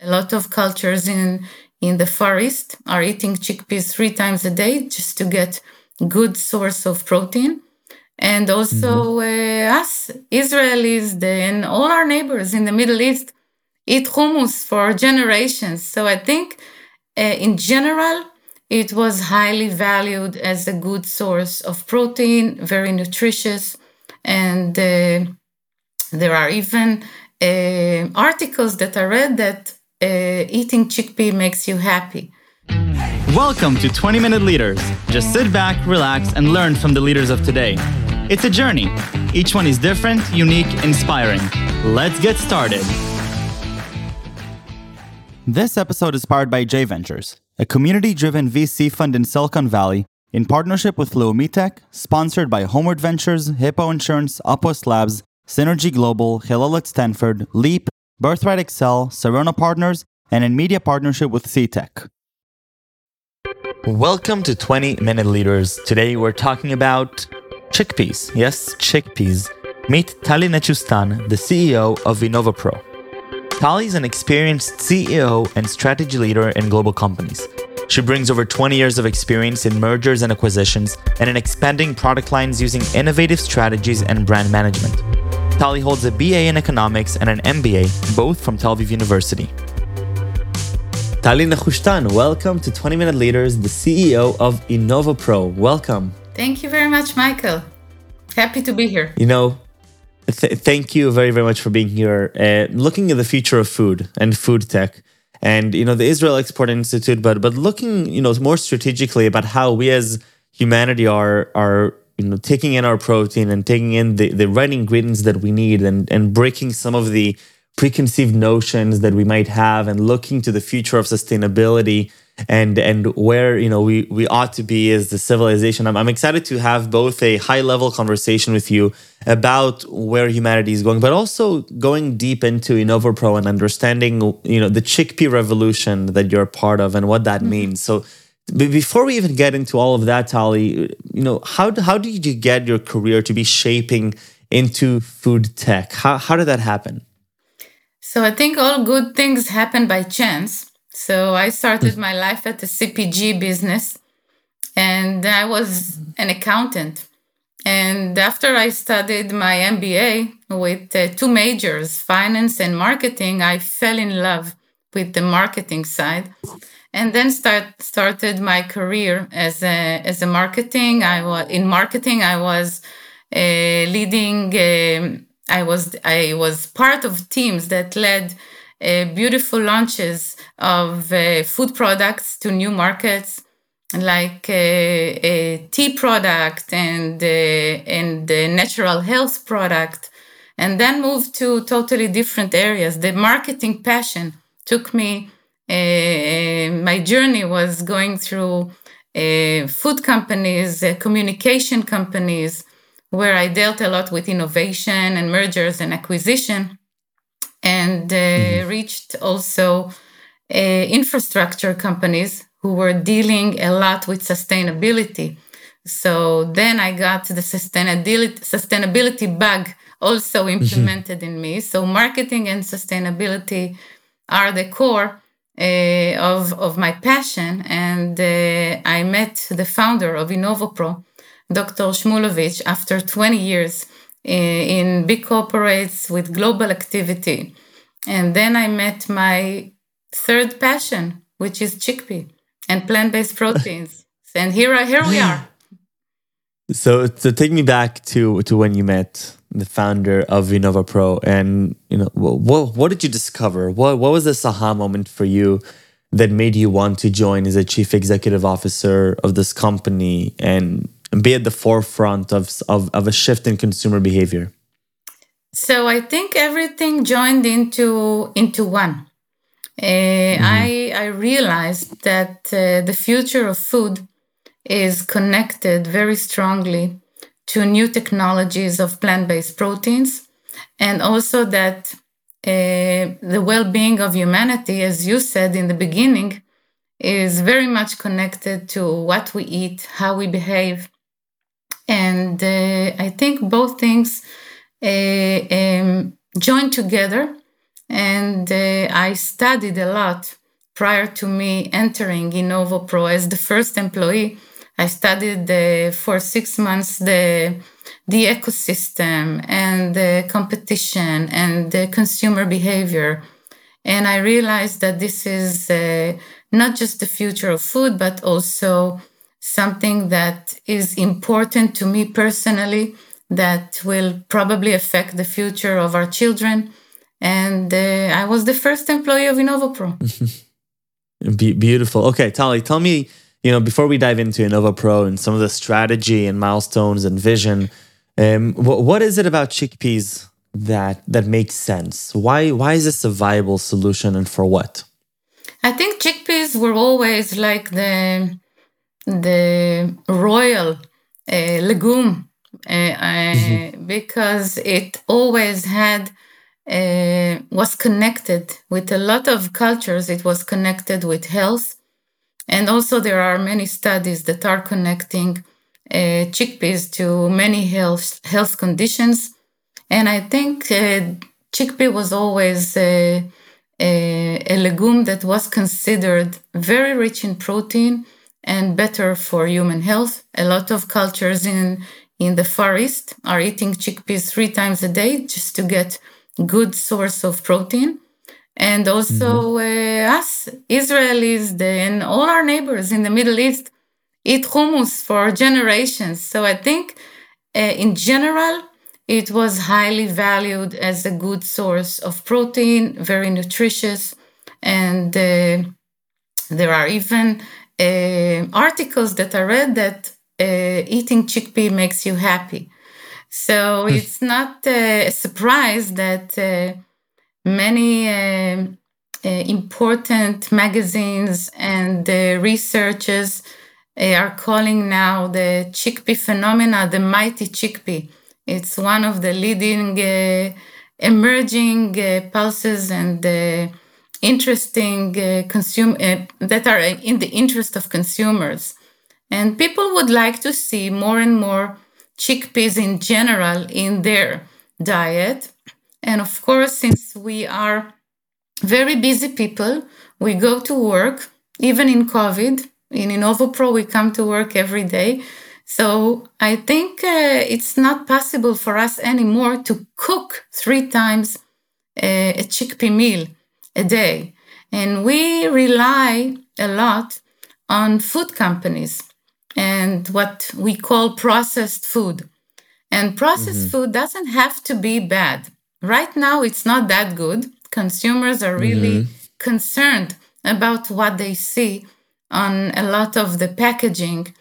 A lot of cultures in in the Far East are eating chickpeas three times a day just to get good source of protein. And also mm-hmm. uh, us, Israelis, and all our neighbors in the Middle East eat hummus for generations. So I think uh, in general, it was highly valued as a good source of protein, very nutritious. And uh, there are even uh, articles that I read that Uh, eating chickpea makes you happy. Welcome to 20 Minute Leaders. Just sit back, relax, and learn from the leaders of today. It's a journey. Each one is different, unique, inspiring. Let's get started. This episode is powered by J Ventures, a community driven VC fund in Silicon Valley in partnership with Tech, sponsored by Homeward Ventures, Hippo Insurance, Upwest Labs, Synergy Global, Hillel at Stanford, Leap, Birthright Excel, Sarona Partners, and in media partnership with CTech. Welcome to 20 Minute Leaders. Today we're talking about chickpeas. Yes, chickpeas. Meet Tali Nechushtan, the CEO of InnovoPro. Tali is an experienced CEO and strategy leader in global companies. She brings over 20 years of experience in mergers and acquisitions and in expanding product lines using innovative strategies and brand management. Tali holds a BA in economics and an MBA, both from Tel Aviv University. Tali Nechushtan, welcome to 20 Minute Leaders, the CEO of InnovoPro. Welcome. Thank you very much, Michael. Happy to be here. You know, th- thank you very, very much for being here. Uh, looking at the future of food and food tech, and you know the Israel Export Institute, but but looking you know more strategically about how we as humanity are are you know taking in our protein and taking in the, the right ingredients that we need and and breaking some of the preconceived notions that we might have and looking to the future of sustainability and and where you know we we ought to be as the civilization I'm, I'm excited to have both a high level conversation with you about where humanity is going but also going deep into InnovoPro and understanding you know the chickpea revolution that you're a part of and what that mm-hmm. means so before we even get into all of that Tali you know how how did you get your career to be shaping into food tech how how did that happen so I think all good things happen by chance so I started my life at the CPG business and I was an accountant. And after I studied my MBA with uh, two majors, finance and marketing, I fell in love with the marketing side. And then start started my career as a as a marketing. I was in marketing. I was uh, leading. Uh, I was I was part of teams that led uh, beautiful launches of uh, food products to new markets like a, uh, a tea product and and the natural health product and then moved to totally different areas the marketing passion took me uh, my journey was going through uh, food companies uh, communication companies where i dealt a lot with innovation and mergers and acquisition and uh, mm-hmm. reached also uh, infrastructure companies who were dealing a lot with sustainability. So then I got the sustainability sustainability bug also mm-hmm. implemented mm-hmm. in me. So marketing and sustainability are the core uh, of of my passion. And uh, I met the founder of InnovoPro, Dr. Shmulovich, after 20 years in big corporates with global activity. And then I met my third passion, which is chickpea and plant-based proteins. and here, I, here we are. So, so take me back to to when you met the founder of InnovoPro, and you know what what did you discover? What what was this aha moment for you that made you want to join as a chief executive officer of this company and and be at the forefront of, of, of a shift in consumer behavior? So I think everything joined into into one. Uh, mm-hmm. I I realized that uh, the future of food is connected very strongly to new technologies of plant-based proteins, and also that uh, the well-being of humanity, as you said in the beginning, is very much connected to what we eat, how we behave, and uh, I think both things uh, um, join together. and I studied a lot prior to me entering InnovoPro as the first employee. I studied uh, for six months the the ecosystem and the competition and the consumer behavior, and I realized that this is uh, not just the future of food, but also something that is important to me personally that will probably affect the future of our children. And uh, I was the first employee of InnovoPro. Be- beautiful. Okay, Tali, tell me, you know, before we dive into InnovoPro and some of the strategy and milestones and vision, um, wh- what is it about chickpeas that that makes sense? Why why is this a viable solution and for what? I think chickpeas were always like the the royal uh, legume uh, mm-hmm. because it always had uh, was connected with a lot of cultures. It was connected with health, and also there are many studies that are connecting uh, chickpeas to many health health conditions. And I think uh, chickpea was always a, a legume that was considered very rich in protein and better for human health. A lot of cultures in in the Far East are eating chickpeas three times a day just to get good source of protein. And also mm-hmm. uh, us Israelis and all our neighbors in the Middle East eat hummus for generations. So I think uh, in general, it was highly valued as a good source of protein, very nutritious. And uh, there are even uh, articles that I read that uh, eating chickpea makes you happy. So hmm. it's not uh, a surprise that uh, many uh, uh, important magazines and researchers are calling now the chickpea phenomena the mighty chickpea. It's one of the leading emerging pulses and interesting uh, consume uh, that are in the interest of consumers and people would like to see more and more chickpeas in general in their diet and of course since we are very busy people we go to work even in covid in InnovoPro we come to work every day so i think uh, it's not possible for us anymore to cook three times uh, a chickpea meal a day. And we rely a lot on food companies and what we call processed food. And processed mm-hmm. food doesn't have to be bad. Right now, it's not that good. Consumers are really mm-hmm. concerned about what they see on a lot of the packaging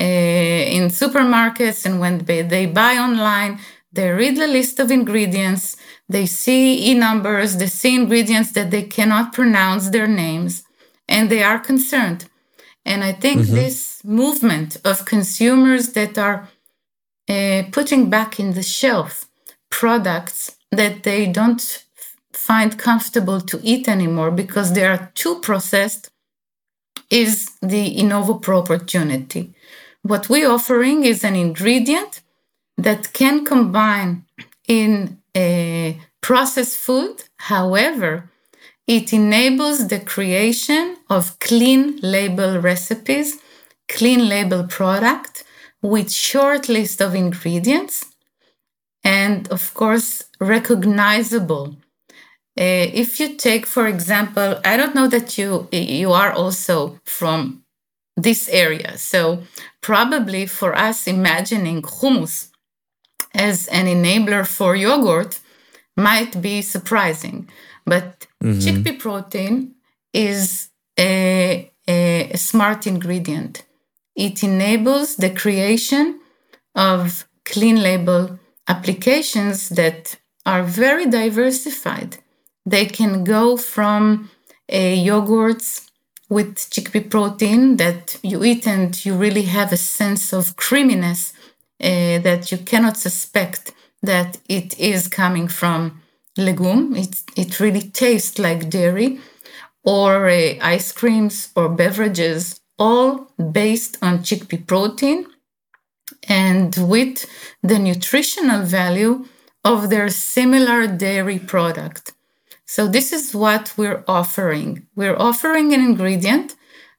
uh, in supermarkets and when they, they buy online they read the list of ingredients, they see e numbers, they see ingredients that they cannot pronounce their names, and they are concerned. And I think mm-hmm. this movement of consumers that are uh, putting back in the shelf products that they don't find comfortable to eat anymore because they are too processed is the InnovoPro opportunity. What we're offering is an ingredient that can combine in a processed food. However, it enables the creation of clean label recipes, clean label product with short list of ingredients and of course recognizable. Uh, if you take, for example, I don't know that you you are also from this area, so probably for us imagining hummus as an enabler for yogurt might be surprising. But mm-hmm. chickpea protein is a, a, a smart ingredient. It enables the creation of clean label applications that are very diversified. They can go from a yogurts with chickpea protein that you eat and you really have a sense of creaminess uh, that you cannot suspect that it is coming from legume. It, it really tastes like dairy, or uh, ice creams or beverages, all based on chickpea protein and with the nutritional value of their similar dairy product. So, this is what we're offering. We're offering an ingredient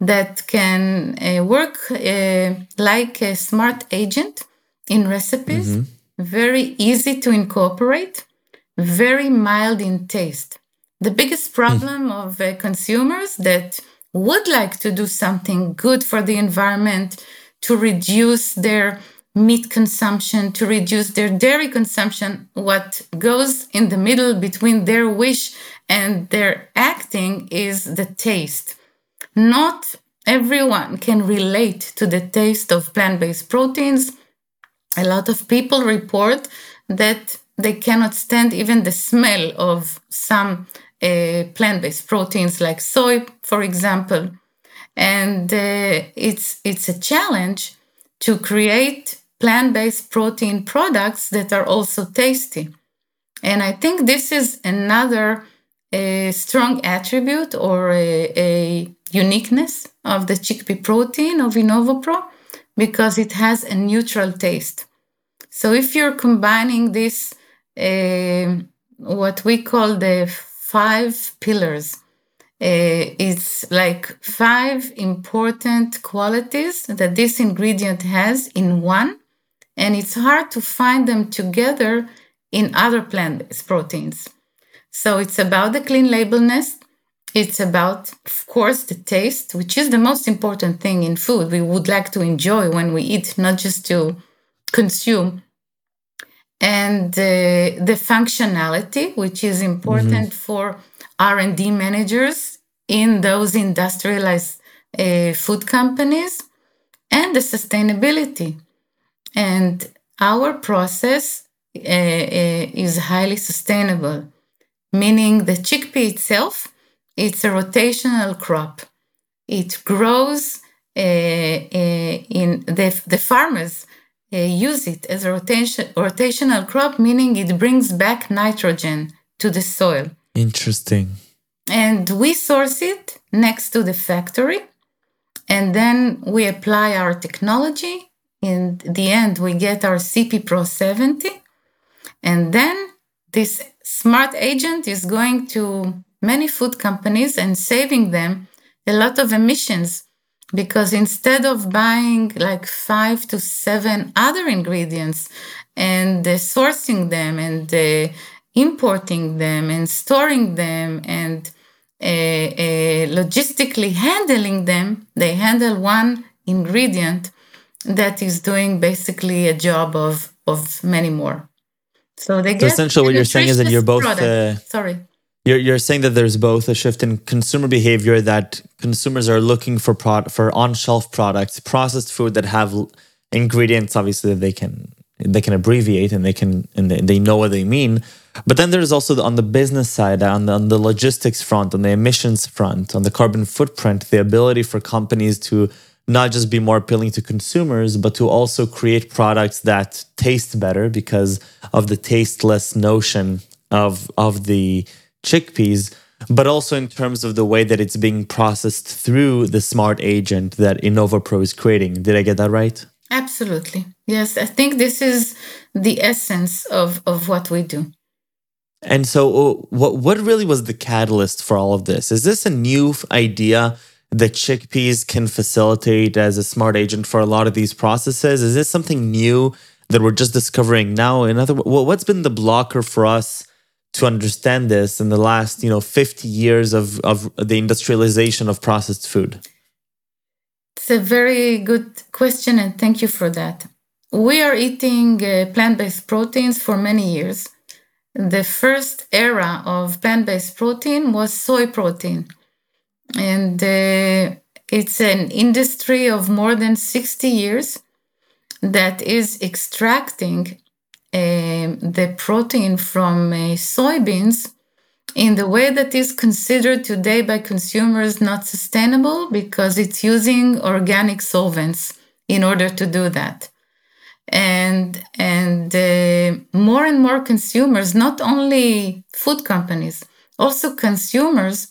that can uh, work uh, like a smart agent in recipes, mm-hmm. very easy to incorporate, very mild in taste. The biggest problem mm. of uh, consumers that would like to do something good for the environment to reduce their meat consumption, to reduce their dairy consumption, what goes in the middle between their wish and their acting is the taste. Not everyone can relate to the taste of plant based proteins. A lot of people report that they cannot stand even the smell of some uh, plant based proteins like soy, for example. And uh, it's, it's a challenge to create plant based protein products that are also tasty. And I think this is another a strong attribute or a, a, uniqueness of the chickpea protein of InnovoPro because it has a neutral taste. So if you're combining this, uh, what we call the five pillars, uh, it's like five important qualities that this ingredient has in one and it's hard to find them together in other plant based proteins. So it's about the clean labelness. It's about, of course, the taste, which is the most important thing in food. We would like to enjoy when we eat, not just to consume. And uh, the functionality, which is important mm-hmm. for R&D managers in those industrialized uh, food companies, and the sustainability and our process uh, is highly sustainable, meaning the chickpea itself, it's a rotational crop. It grows uh, uh in the, the farmers uh, use it as a rotation, rotational crop, meaning it brings back nitrogen to the soil. Interesting. And we source it next to the factory. And then we apply our technology in the end, we get our CP Pro 70. And then this smart agent is going to many food companies and saving them a lot of emissions because instead of buying like five to seven other ingredients and uh, sourcing them and uh, importing them and storing them and uh, uh logistically handling them, they handle one ingredient that is doing basically a job of of many more. So they so get essentially what you're saying is that you're both uh, sorry. You're, you're saying that there's both a shift in consumer behavior that consumers are looking for prod, for on-shelf products, processed food that have ingredients obviously that they can they can abbreviate and they can and they, they know what they mean. But then there's also the, on the business side, on the, on the logistics front, on the emissions front, on the carbon footprint, the ability for companies to not just be more appealing to consumers, but to also create products that taste better because of the tasteless notion of of the chickpeas, but also in terms of the way that it's being processed through the smart agent that InnovoPro is creating. Did I get that right? Absolutely. Yes, I think this is the essence of, of what we do. And so, uh, what what really was the catalyst for all of this? Is this a new idea the chickpeas can facilitate as a smart agent for a lot of these processes? Is this something new that we're just discovering now? In other words, what's been the blocker for us to understand this in the last, you know, 50 years of, of the industrialization of processed food? It's a very good question, and thank you for that. We are eating uh, plant based proteins for many years. The first era of plant based protein was soy protein and uh, it's an industry of more than 60 years that is extracting uh, the protein from uh, soybeans in the way that is considered today by consumers not sustainable because it's using organic solvents in order to do that. And and uh, more and more consumers not only food companies also consumers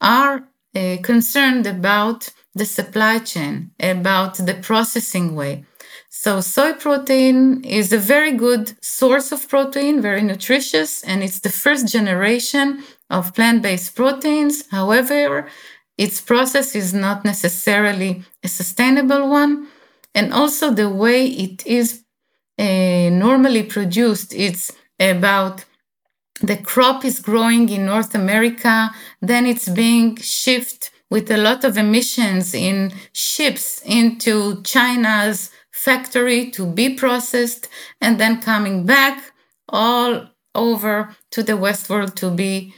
are uh, concerned about the supply chain, about the processing way. So, soy protein is a very good source of protein, very nutritious, and it's the first generation of plant based proteins. However, its process is not necessarily a sustainable one. And also, the way it is uh, normally produced, it's about the crop is growing in North America, then it's being shipped with a lot of emissions in ships into China's factory to be processed and then coming back all over to the West world to be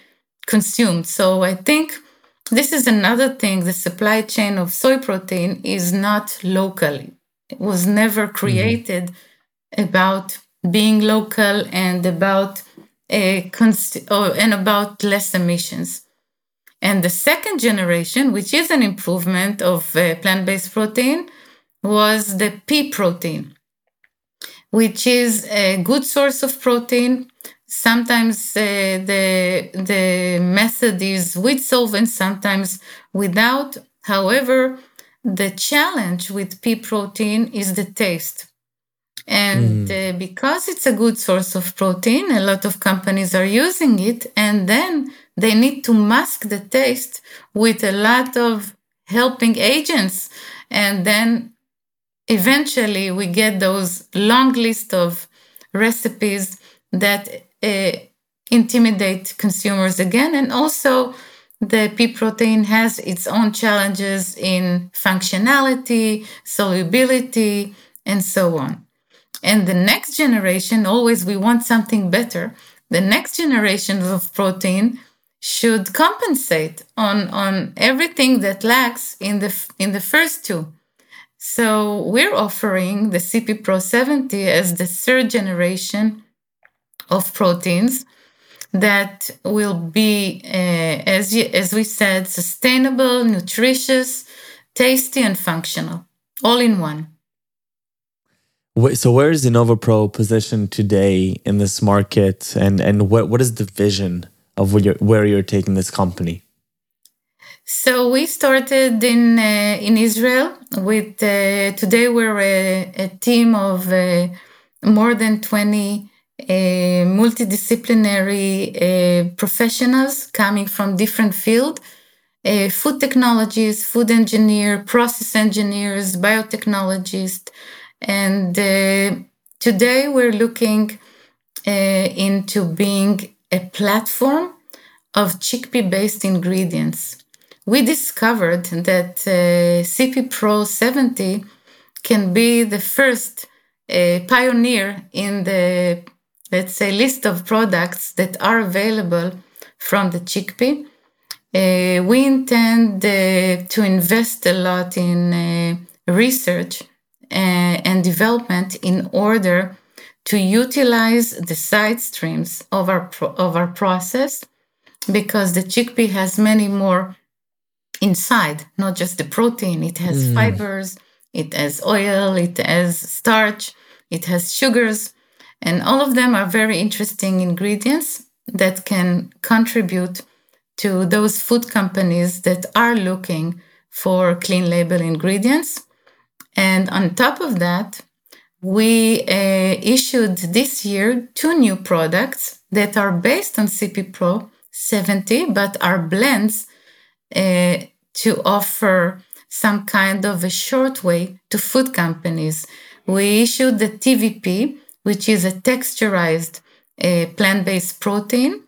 consumed. So I think this is another thing the supply chain of soy protein is not local. It was never mm-hmm. created mm-hmm. about being local and about const- oh, and about less emissions. And the second generation, which is an improvement of uh, plant based protein, was the pea protein, which is a good source of protein. Sometimes uh, the, the method is with solvent, sometimes without. However, the challenge with pea protein is the taste. And mm. uh, because it's a good source of protein, a lot of companies are using it. And then they need to mask the taste with a lot of helping agents. And then eventually we get those long list of recipes that uh, intimidate consumers again. And also, the pea protein has its own challenges in functionality, solubility, and so on. And the next generation, always we want something better. The next generation of protein should compensate on, on everything that lacks in the, in the first two. So we're offering the CP Pro 70 as the third generation of proteins that will be, uh, as, you, as we said, sustainable, nutritious, tasty, and functional, all in one. So where is InnovoPro positioned today in this market, and and what what is the vision of where you're, where you're taking this company? So we started in uh, in Israel with uh, today we're a, a team of uh, more than twenty uh, multidisciplinary uh, professionals coming from different fields. Uh, food technologies, food engineer, process engineers, biotechnologists, and uh, today we're looking uh, into being a platform of chickpea based ingredients. We discovered that uh, CP Pro 70 can be the first pioneer in the, let's say, list of products that are available from the chickpea. Uh, we intend uh, to invest a lot in uh, research and development in order to utilize the side streams of our pro- of our process because the chickpea has many more inside not just the protein it has mm. fibers it has oil it has starch it has sugars and all of them are very interesting ingredients that can contribute to those food companies that are looking for clean label ingredients and on top of that, we uh, issued this year two new products that are based on CP Pro 70, but are blends uh, to offer some kind of a short way to food companies. We issued the TVP, which is a texturized uh, plant based protein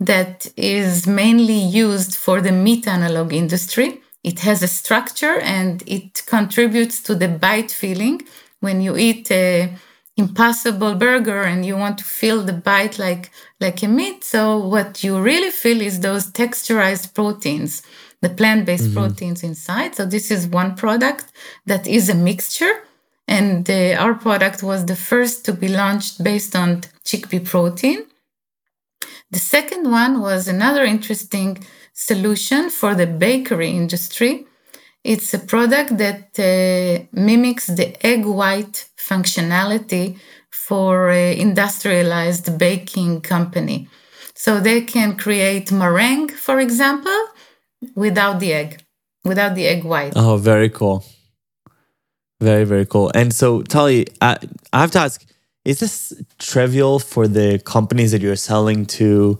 that is mainly used for the meat analog industry. It has a structure and it contributes to the bite feeling. When you eat a impossible burger and you want to feel the bite like like a meat, so what you really feel is those texturized proteins, the plant-based mm-hmm. proteins inside. So this is one product that is a mixture. And uh, our product was the first to be launched based on chickpea protein. The second one was another interesting solution for the bakery industry. It's a product that uh, mimics the egg white functionality for industrialized baking company. So they can create meringue, for example, without the egg, without the egg white. Oh, very cool. Very, very cool. And so, Tali, I, I have to ask is this trivial for the companies that you're selling to?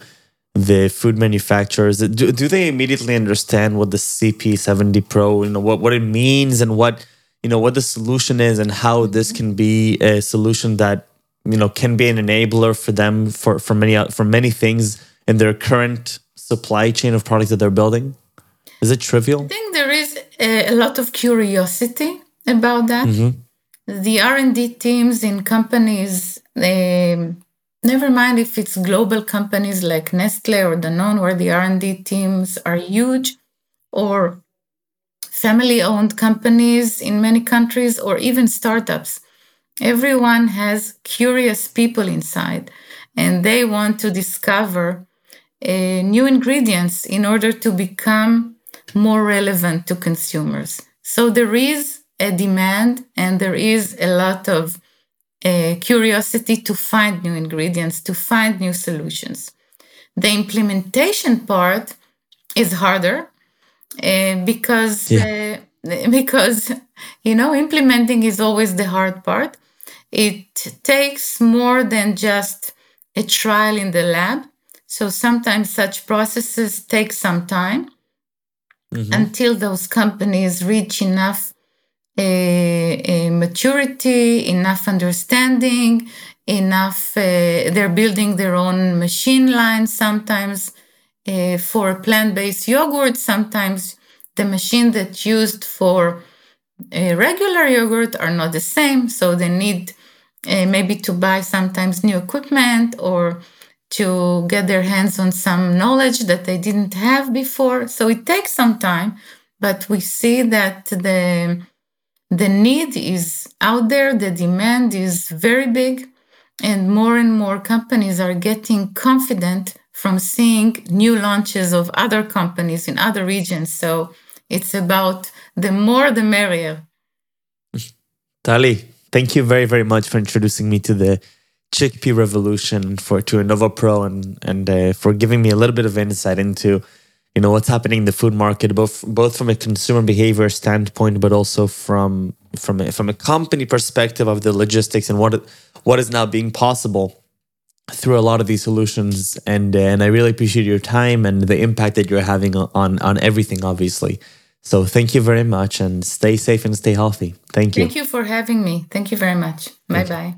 The food manufacturers do, do they immediately understand what the cp70 pro you know what, what it means and what you know what the solution is and how this can be a solution that you know can be an enabler for them for for many for many things in their current supply chain of products that they're building? Is it trivial? I think there is a, a lot of curiosity about that. Mm-hmm. the r&d teams in companies they Never mind if it's global companies like Nestle or Danone, where the R&D teams are huge, or family-owned companies in many countries, or even startups. Everyone has curious people inside, and they want to discover uh, new ingredients in order to become more relevant to consumers. So there is a demand, and there is a lot of a curiosity to find new ingredients, to find new solutions. The implementation part is harder uh, because yeah. uh, because you know implementing is always the hard part. It takes more than just a trial in the lab. So sometimes such processes take some time mm-hmm. until those companies reach enough maturity, enough understanding, enough. Uh, they're building their own machine lines sometimes uh, for plant-based yogurt. Sometimes the machine that's used for regular yogurt are not the same, so they need uh, maybe to buy sometimes new equipment or to get their hands on some knowledge that they didn't have before. So it takes some time, but we see that the the need is out there, the demand is very big, and more and more companies are getting confident from seeing new launches of other companies in other regions. So it's about the more the merrier. Tali, thank you very, very much for introducing me to the chickpea revolution for to Innova Pro and and uh, for giving me a little bit of insight into you know what's happening in the food market both both from a consumer behavior standpoint but also from from a, from a company perspective of the logistics and what what is now being possible through a lot of these solutions. And uh, and I really appreciate your time and the impact that you're having on on everything obviously. So thank you very much and stay safe and stay healthy. Thank you. Thank you for having me. Thank you very much. Bye bye